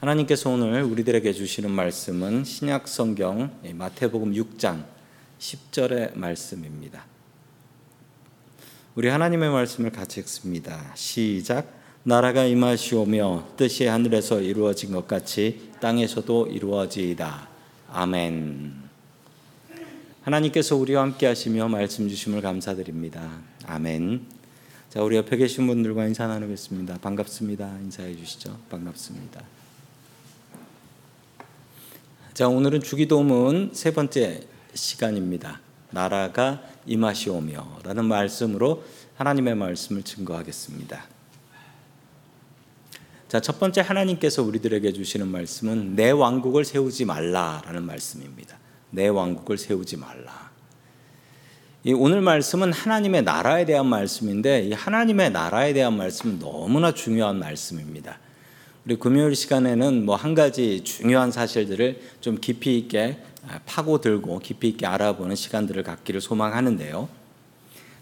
하나님께서 오늘 우리들에게 주시는 말씀은 신약 성경 마태복음 6장 10절의 말씀입니다. 우리 하나님의 말씀을 같이 읽습니다. 시작. 나라가 임하시오며 뜻이 하늘에서 이루어진 것 같이 땅에서도 이루어지이다. 아멘. 하나님께서 우리와 함께 하시며 말씀 주심을 감사드립니다. 아멘. 자, 우리 옆에 계신 분들과 인사 나누겠습니다. 반갑습니다. 인사해 주시죠. 반갑습니다. 자, 오늘은 주기도문 세 번째 시간입니다. 나라가 임하시오며라는 말씀으로 하나님의 말씀을 증거하겠습니다. 자, 첫 번째 하나님께서 우리들에게 주시는 말씀은 내 왕국을 세우지 말라라는 말씀입니다. 내 왕국을 세우지 말라. 이 오늘 말씀은 하나님의 나라에 대한 말씀인데 이 하나님의 나라에 대한 말씀은 너무나 중요한 말씀입니다. 우리 금요일 시간에는 뭐 한 가지 중요한 사실들을 좀 깊이 있게 파고들고 깊이 있게 알아보는 시간들을 갖기를 소망하는데요.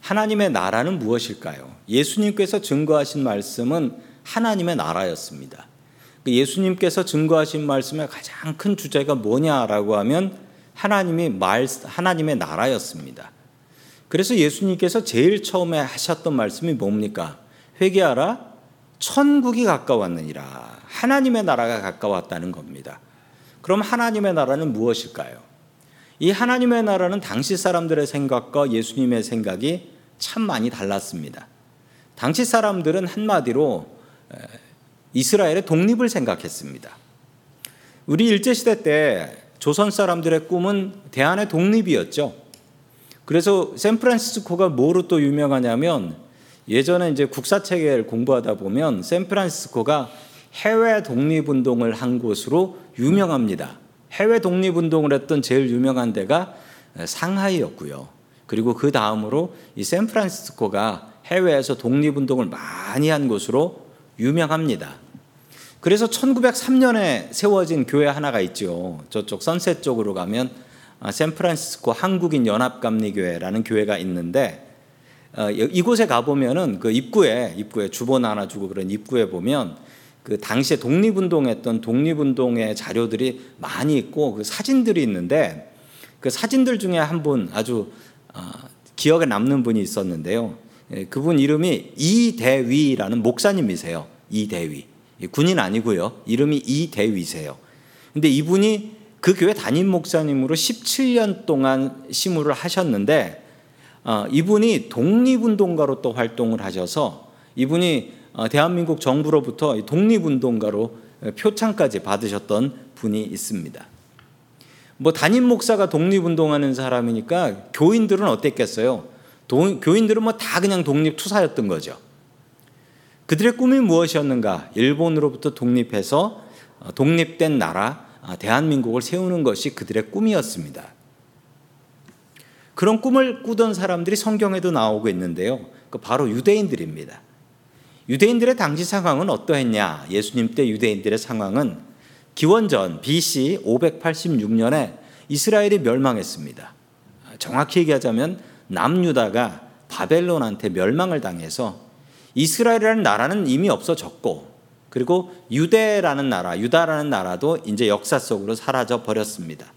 하나님의 나라는 무엇일까요? 예수님께서 증거하신 말씀은 하나님의 나라였습니다. 그 예수님께서 증거하신 말씀의 가장 큰 주제가 뭐냐라고 하면 하나님이 말 하나님의 나라였습니다. 그래서 예수님께서 제일 처음에 하셨던 말씀이 뭡니까? 회개하라 천국이 가까웠느니라. 하나님의 나라가 가까웠다는 겁니다. 그럼 하나님의 나라는 무엇일까요? 이 하나님의 나라는 당시 사람들의 생각과 예수님의 생각이 참 많이 달랐습니다. 당시 사람들은 한마디로 이스라엘의 독립을 생각했습니다. 우리 일제시대 때 조선 사람들의 꿈은 대한의 독립이었죠. 그래서 샌프란시스코가 뭐로 또 유명하냐면 예전에 이제 국사 체계를 공부하다 보면 샌프란시스코가 해외 독립운동을 한 곳으로 유명합니다. 해외 독립운동을 했던 제일 유명한 데가 상하이였고요. 그리고 그 다음으로 이 샌프란시스코가 해외에서 독립운동을 많이 한 곳으로 유명합니다. 그래서 1903년에 세워진 교회 하나가 있죠. 저쪽 선셋 쪽으로 가면 아, 샌프란시스코 한국인 연합감리교회라는 교회가 있는데 어, 이곳에 가 보면은 그 입구에 입구에 주본 하나 주고 그런 입구에 보면 그 당시에 독립운동했던 독립운동의 자료들이 많이 있고 그 사진들이 있는데 그 사진들 중에 한 분 아주 어, 기억에 남는 분이 있었는데요. 예, 그분 이름이 이대위라는 목사님이세요. 이대위. 군인 아니고요. 이름이 이대위세요. 근데 이분이 그 교회 담임 목사님으로 17년 동안 시무를 하셨는데 어, 이분이 독립운동가로 또 활동을 하셔서 이분이 어, 대한민국 정부로부터 독립운동가로 표창까지 받으셨던 분이 있습니다. 뭐 담임 목사가 독립운동하는 사람이니까 교인들은 어땠겠어요? 도, 교인들은 뭐 다 그냥 독립투사였던 거죠. 그들의 꿈이 무엇이었는가? 일본으로부터 독립해서 어, 독립된 나라 대한민국을 세우는 것이 그들의 꿈이었습니다. 그런 꿈을 꾸던 사람들이 성경에도 나오고 있는데요. 그 바로 유대인들입니다. 유대인들의 당시 상황은 어떠했냐? 예수님 때 유대인들의 상황은 기원전 BC 586년에 이스라엘이 멸망했습니다. 정확히 얘기하자면 남유다가 바벨론한테 멸망을 당해서 이스라엘이라는 나라는 이미 없어졌고 그리고 유대라는 나라, 유다라는 나라도 이제 역사 속으로 사라져 버렸습니다.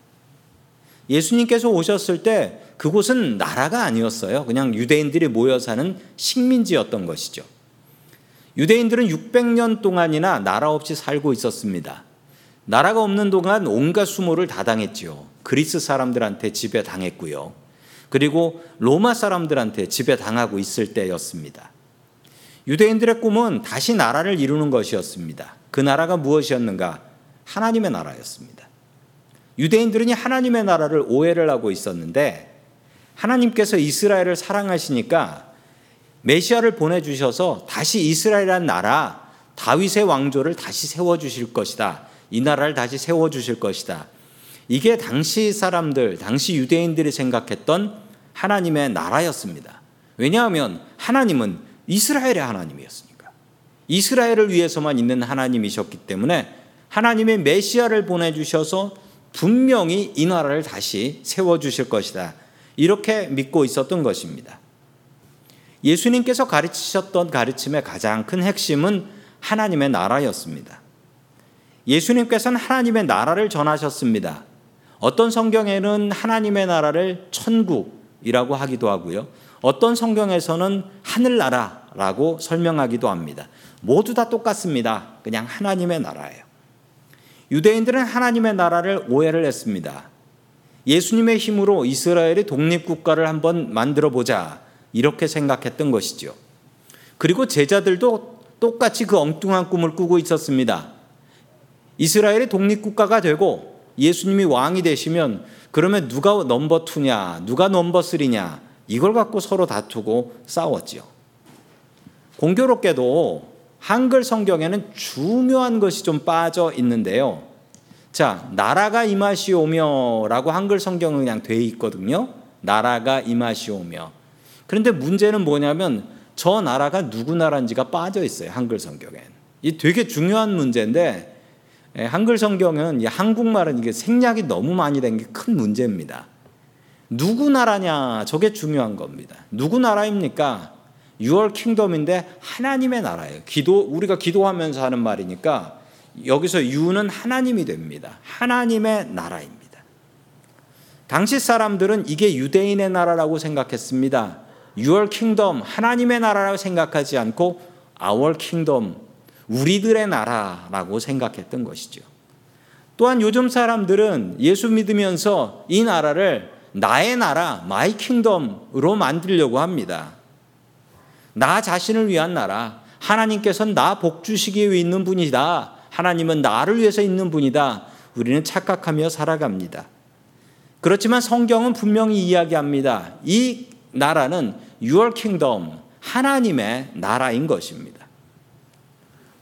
예수님께서 오셨을 때 그곳은 나라가 아니었어요. 그냥 유대인들이 모여 사는 식민지였던 것이죠. 유대인들은 600년 동안이나 나라 없이 살고 있었습니다. 나라가 없는 동안 온갖 수모를 다 당했지요. 그리스 사람들한테 지배 당했고요. 그리고 로마 사람들한테 지배 당하고 있을 때였습니다. 유대인들의 꿈은 다시 나라를 이루는 것이었습니다. 그 나라가 무엇이었는가? 하나님의 나라였습니다. 유대인들은 하나님의 나라를 오해를 하고 있었는데 하나님께서 이스라엘을 사랑하시니까 메시아를 보내주셔서 다시 이스라엘이라는 나라 다윗의 왕조를 다시 세워주실 것이다. 이 나라를 다시 세워주실 것이다. 이게 당시 사람들, 당시 유대인들이 생각했던 하나님의 나라였습니다. 왜냐하면 하나님은 이스라엘의 하나님이었으니까. 이스라엘을 위해서만 있는 하나님이셨기 때문에 하나님의 메시아를 보내주셔서 분명히 이 나라를 다시 세워주실 것이다. 이렇게 믿고 있었던 것입니다. 예수님께서 가르치셨던 가르침의 가장 큰 핵심은 하나님의 나라였습니다. 예수님께서는 하나님의 나라를 전하셨습니다. 어떤 성경에는 하나님의 나라를 천국이라고 하기도 하고요. 어떤 성경에서는 하늘나라라고 설명하기도 합니다. 모두 다 똑같습니다. 그냥 하나님의 나라예요. 유대인들은 하나님의 나라를 오해를 했습니다. 예수님의 힘으로 이스라엘의 독립국가를 한번 만들어 보자. 이렇게 생각했던 것이죠. 그리고 제자들도 똑같이 그 엉뚱한 꿈을 꾸고 있었습니다. 이스라엘의 독립국가가 되고 예수님이 왕이 되시면 그러면 누가 넘버 투냐, 누가 넘버 쓰리냐, 이걸 갖고 서로 다투고 싸웠지요. 공교롭게도 한글 성경에는 중요한 것이 좀 빠져 있는데요. 자, 나라가 임하시오며라고 한글 성경은 그냥 돼 있거든요. 나라가 임하시오며. 그런데 문제는 뭐냐면 저 나라가 누구 나라인지가 빠져 있어요. 한글 성경엔. 이 되게 중요한 문제인데 예, 한글 성경은 한국말은 이게 생략이 너무 많이 된 게 큰 문제입니다. 누구 나라냐 저게 중요한 겁니다. 누구 나라입니까? 6월 킹덤인데 하나님의 나라예요. 기도 우리가 기도하면서 하는 말이니까 여기서 유는 하나님이 됩니다. 하나님의 나라입니다. 당시 사람들은 이게 유대인의 나라라고 생각했습니다. your kingdom 하나님의 나라라고 생각하지 않고 our kingdom 우리들의 나라라고 생각했던 것이죠. 또한 요즘 사람들은 예수 믿으면서 이 나라를 나의 나라, my kingdom으로 만들려고 합니다. 나 자신을 위한 나라. 하나님께서는 나 복주시기 위해 있는 분이다. 하나님은 나를 위해서 있는 분이다. 우리는 착각하며 살아갑니다. 그렇지만 성경은 분명히 이야기합니다. 이 나라는 Your Kingdom, 하나님의 나라인 것입니다.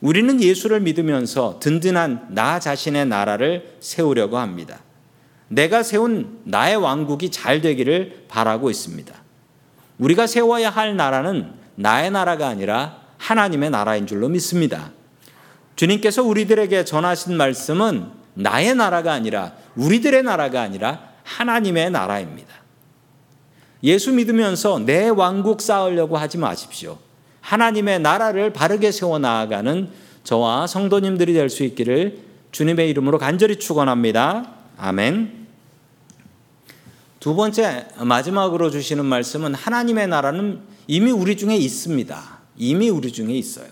우리는 예수를 믿으면서 든든한 나 자신의 나라를 세우려고 합니다. 내가 세운 나의 왕국이 잘 되기를 바라고 있습니다. 우리가 세워야 할 나라는 나의 나라가 아니라 하나님의 나라인 줄로 믿습니다. 주님께서 우리들에게 전하신 말씀은 나의 나라가 아니라 우리들의 나라가 아니라 하나님의 나라입니다. 예수 믿으면서 내 왕국 쌓으려고 하지 마십시오. 하나님의 나라를 바르게 세워 나아가는 저와 성도님들이 될 수 있기를 주님의 이름으로 간절히 축원합니다. 아멘. 두 번째 마지막으로 주시는 말씀은 하나님의 나라는 이미 우리 중에 있습니다. 이미 우리 중에 있어요.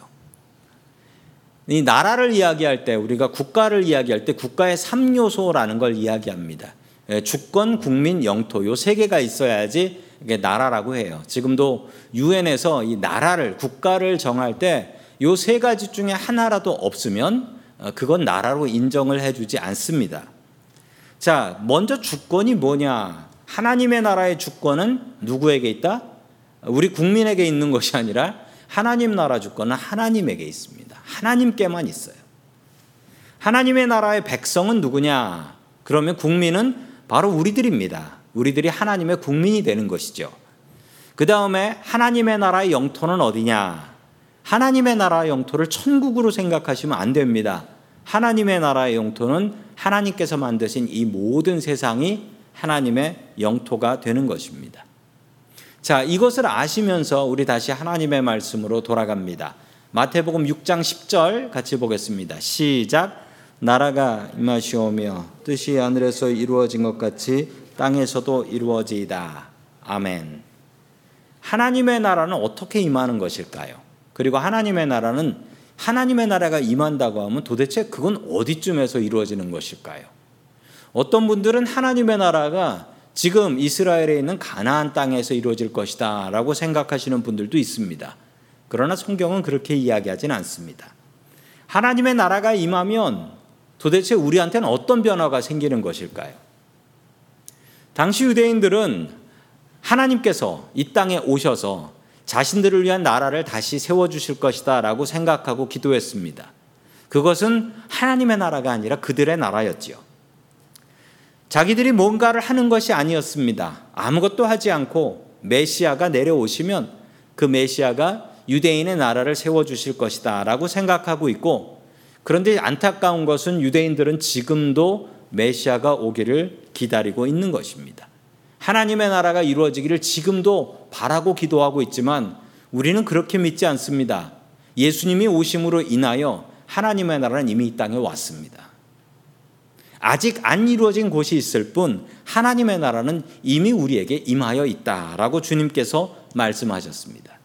이 나라를 이야기할 때 우리가 국가를 이야기할 때 국가의 3요소라는 걸 이야기합니다. 예, 주권, 국민, 영토 요 세 개가 있어야지 이게 나라라고 해요. 지금도 유엔에서 이 나라를 국가를 정할 때 요 세 가지 중에 하나라도 없으면 어, 그건 나라로 인정을 해 주지 않습니다. 자, 먼저 주권이 뭐냐? 하나님의 나라의 주권은 누구에게 있다? 우리 국민에게 있는 것이 아니라 하나님 나라 주권은 하나님에게 있습니다. 하나님께만 있어요. 하나님의 나라의 백성은 누구냐? 그러면 국민은 바로 우리들입니다. 우리들이 하나님의 국민이 되는 것이죠. 그 다음에 하나님의 나라의 영토는 어디냐? 하나님의 나라의 영토를 천국으로 생각하시면 안 됩니다. 하나님의 나라의 영토는 하나님께서 만드신 이 모든 세상이 하나님의 영토가 되는 것입니다. 자, 이것을 아시면서 우리 다시 하나님의 말씀으로 돌아갑니다. 마태복음 6장 10절 같이 보겠습니다. 시작. 나라가 임하시오며 뜻이 하늘에서 이루어진 것 같이 땅에서도 이루어지이다. 아멘. 하나님의 나라는 어떻게 임하는 것일까요? 그리고 하나님의 나라는 하나님의 나라가 임한다고 하면 도대체 그건 어디쯤에서 이루어지는 것일까요? 어떤 분들은 하나님의 나라가 지금 이스라엘에 있는 가나안 땅에서 이루어질 것이다라고 생각하시는 분들도 있습니다. 그러나 성경은 그렇게 이야기하진 않습니다. 하나님의 나라가 임하면 도대체 우리한테는 어떤 변화가 생기는 것일까요? 당시 유대인들은 하나님께서 이 땅에 오셔서 자신들을 위한 나라를 다시 세워주실 것이다 라고 생각하고 기도했습니다. 그것은 하나님의 나라가 아니라 그들의 나라였지요. 자기들이 뭔가를 하는 것이 아니었습니다. 아무것도 하지 않고 메시아가 내려오시면 그 메시아가 유대인의 나라를 세워주실 것이다 라고 생각하고 있고 그런데 안타까운 것은 유대인들은 지금도 메시아가 오기를 기다리고 있는 것입니다. 하나님의 나라가 이루어지기를 지금도 바라고 기도하고 있지만 우리는 그렇게 믿지 않습니다. 예수님이 오심으로 인하여 하나님의 나라는 이미 이 땅에 왔습니다. 아직 안 이루어진 곳이 있을 뿐 하나님의 나라는 이미 우리에게 임하여 있다라고 주님께서 말씀하셨습니다.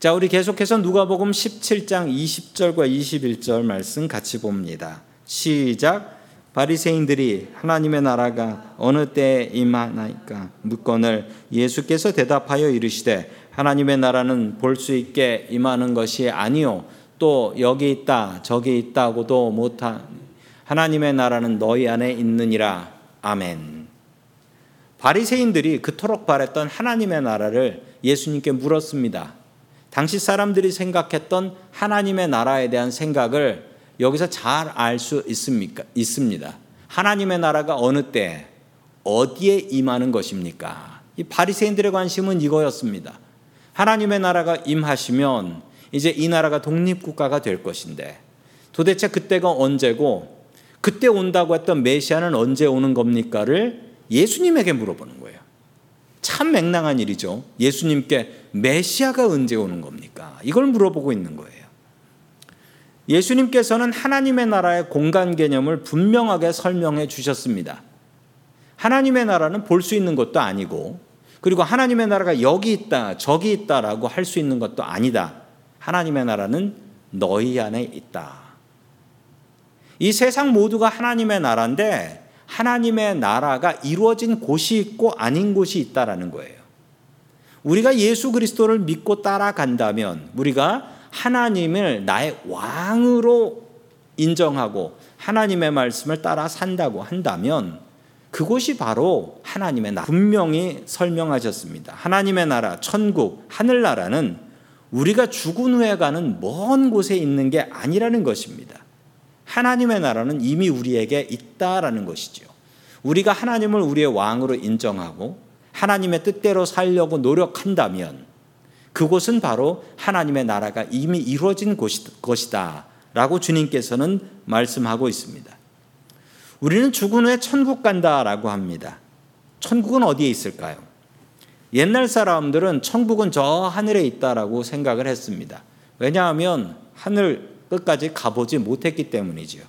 자, 우리 계속해서 누가복음 17장 20절과 21절 말씀 같이 봅니다. 시작. 바리새인들이 하나님의 나라가 어느 때에 임하나이까 묻거늘 예수께서 대답하여 이르시되 하나님의 나라는 볼 수 있게 임하는 것이 아니요 또 여기 있다 저기 있다고도 못한 하나님의 나라는 너희 안에 있느니라 아멘. 바리새인들이 그토록 바랬던 하나님의 나라를 예수님께 물었습니다. 당시 사람들이 생각했던 하나님의 나라에 대한 생각을 여기서 잘 알 수 있습니까? 있습니다. 하나님의 나라가 어느 때 어디에 임하는 것입니까? 이 바리새인들의 관심은 이거였습니다. 하나님의 나라가 임하시면 이제 이 나라가 독립국가가 될 것인데 도대체 그때가 언제고 그때 온다고 했던 메시아는 언제 오는 겁니까를 예수님에게 물어보는 거예요. 참 맹랑한 일이죠. 예수님께 메시아가 언제 오는 겁니까? 이걸 물어보고 있는 거예요. 예수님께서는 하나님의 나라의 공간 개념을 분명하게 설명해 주셨습니다. 하나님의 나라는 볼 수 있는 것도 아니고 그리고 하나님의 나라가 여기 있다, 저기 있다라고 할 수 있는 것도 아니다. 하나님의 나라는 너희 안에 있다. 이 세상 모두가 하나님의 나라인데 하나님의 나라가 이루어진 곳이 있고 아닌 곳이 있다라는 거예요. 우리가 예수 그리스도를 믿고 따라간다면 우리가 하나님을 나의 왕으로 인정하고 하나님의 말씀을 따라 산다고 한다면 그곳이 바로 하나님의 나라. 분명히 설명하셨습니다. 하나님의 나라, 천국, 하늘나라는 우리가 죽은 후에 가는 먼 곳에 있는 게 아니라는 것입니다. 하나님의 나라는 이미 우리에게 있다라는 것이죠. 우리가 하나님을 우리의 왕으로 인정하고 하나님의 뜻대로 살려고 노력한다면 그곳은 바로 하나님의 나라가 이미 이루어진 것이다. 라고 주님께서는 말씀하고 있습니다. 우리는 죽은 후에 천국 간다라고 합니다. 천국은 어디에 있을까요? 옛날 사람들은 천국은 저 하늘에 있다라고 생각을 했습니다. 왜냐하면 하늘 끝까지 가보지 못했기 때문이지요.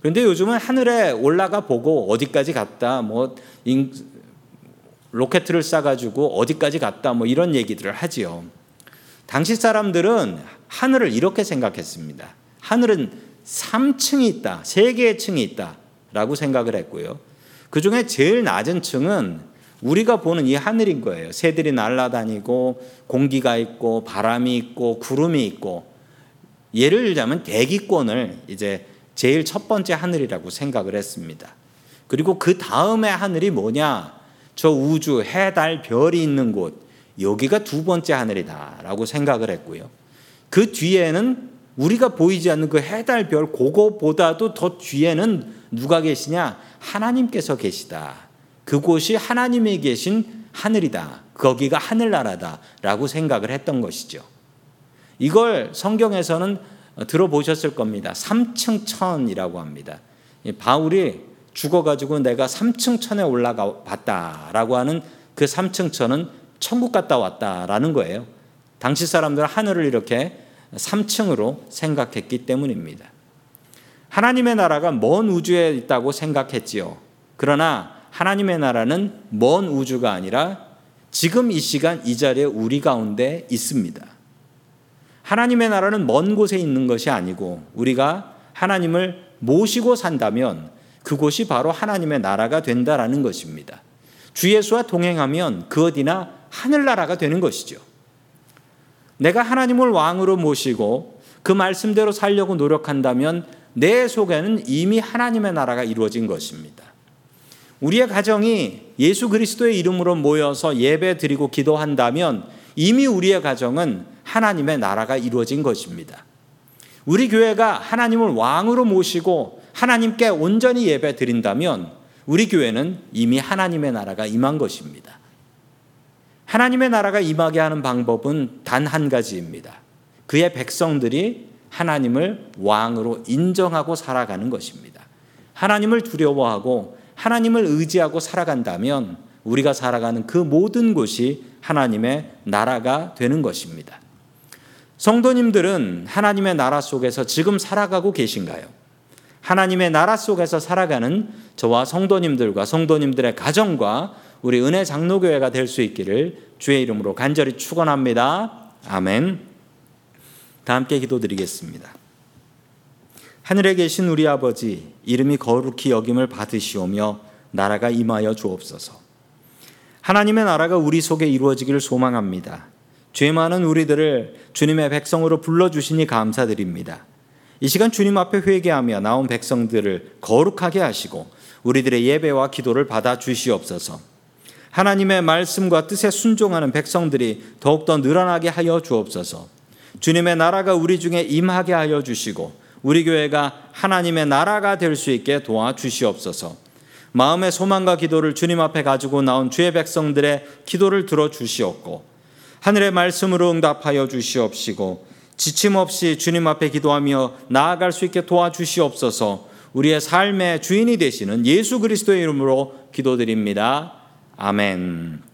그런데 요즘은 하늘에 올라가 보고 어디까지 갔다, 뭐 로켓을 쏴가지고 어디까지 갔다 뭐 이런 얘기들을 하지요. 당시 사람들은 하늘을 이렇게 생각했습니다. 하늘은 3층이 있다, 3개의 층이 있다 라고 생각을 했고요. 그 중에 제일 낮은 층은 우리가 보는 이 하늘인 거예요. 새들이 날아다니고 공기가 있고 바람이 있고 구름이 있고 예를 들자면 대기권을 이제 제일 첫 번째 하늘이라고 생각을 했습니다. 그리고 그 다음에 하늘이 뭐냐? 저 우주, 해, 달, 별이 있는 곳, 여기가 두 번째 하늘이다라고 생각을 했고요. 그 뒤에는 우리가 보이지 않는 그 해, 달, 별, 그거보다도 더 뒤에는 누가 계시냐? 하나님께서 계시다. 그곳이 하나님이 계신 하늘이다. 거기가 하늘나라다라고 생각을 했던 것이죠. 이걸 성경에서는 들어보셨을 겁니다. 3층 천이라고 합니다. 바울이 죽어가지고 내가 3층 천에 올라가 봤다라고 하는 그 3층 천은 천국 갔다 왔다라는 거예요. 당시 사람들은 하늘을 이렇게 3층으로 생각했기 때문입니다. 하나님의 나라가 먼 우주에 있다고 생각했지요. 그러나 하나님의 나라는 먼 우주가 아니라 지금 이 시간 이 자리에 우리 가운데 있습니다. 하나님의 나라는 먼 곳에 있는 것이 아니고 우리가 하나님을 모시고 산다면 그곳이 바로 하나님의 나라가 된다라는 것입니다. 주 예수와 동행하면 그 어디나 하늘나라가 되는 것이죠. 내가 하나님을 왕으로 모시고 그 말씀대로 살려고 노력한다면 내 속에는 이미 하나님의 나라가 이루어진 것입니다. 우리의 가정이 예수 그리스도의 이름으로 모여서 예배 드리고 기도한다면 이미 우리의 가정은 하나님의 나라가 이루어진 것입니다. 우리 교회가 하나님을 왕으로 모시고 하나님께 온전히 예배 드린다면 우리 교회는 이미 하나님의 나라가 임한 것입니다. 하나님의 나라가 임하게 하는 방법은 단 한 가지입니다. 그의 백성들이 하나님을 왕으로 인정하고 살아가는 것입니다. 하나님을 두려워하고 하나님을 의지하고 살아간다면 우리가 살아가는 그 모든 곳이 하나님의 나라가 되는 것입니다. 성도님들은 하나님의 나라 속에서 지금 살아가고 계신가요? 하나님의 나라 속에서 살아가는 저와 성도님들과 성도님들의 가정과 우리 은혜 장로교회가 될 수 있기를 주의 이름으로 간절히 축원합니다. 아멘. 다 함께 기도드리겠습니다. 하늘에 계신 우리 아버지 이름이 거룩히 여김을 받으시오며 나라가 임하여 주옵소서. 하나님의 나라가 우리 속에 이루어지기를 소망합니다. 죄 많은 우리들을 주님의 백성으로 불러주시니 감사드립니다. 이 시간 주님 앞에 회개하며 나온 백성들을 거룩하게 하시고 우리들의 예배와 기도를 받아 주시옵소서. 하나님의 말씀과 뜻에 순종하는 백성들이 더욱더 늘어나게 하여 주옵소서. 주님의 나라가 우리 중에 임하게 하여 주시고 우리 교회가 하나님의 나라가 될 수 있게 도와 주시옵소서. 마음의 소망과 기도를 주님 앞에 가지고 나온 주의 백성들의 기도를 들어 주시옵고 하늘의 말씀으로 응답하여 주시옵시고 지침 없이 주님 앞에 기도하며 나아갈 수 있게 도와주시옵소서. 우리의 삶의 주인이 되시는 예수 그리스도의 이름으로 기도드립니다. 아멘.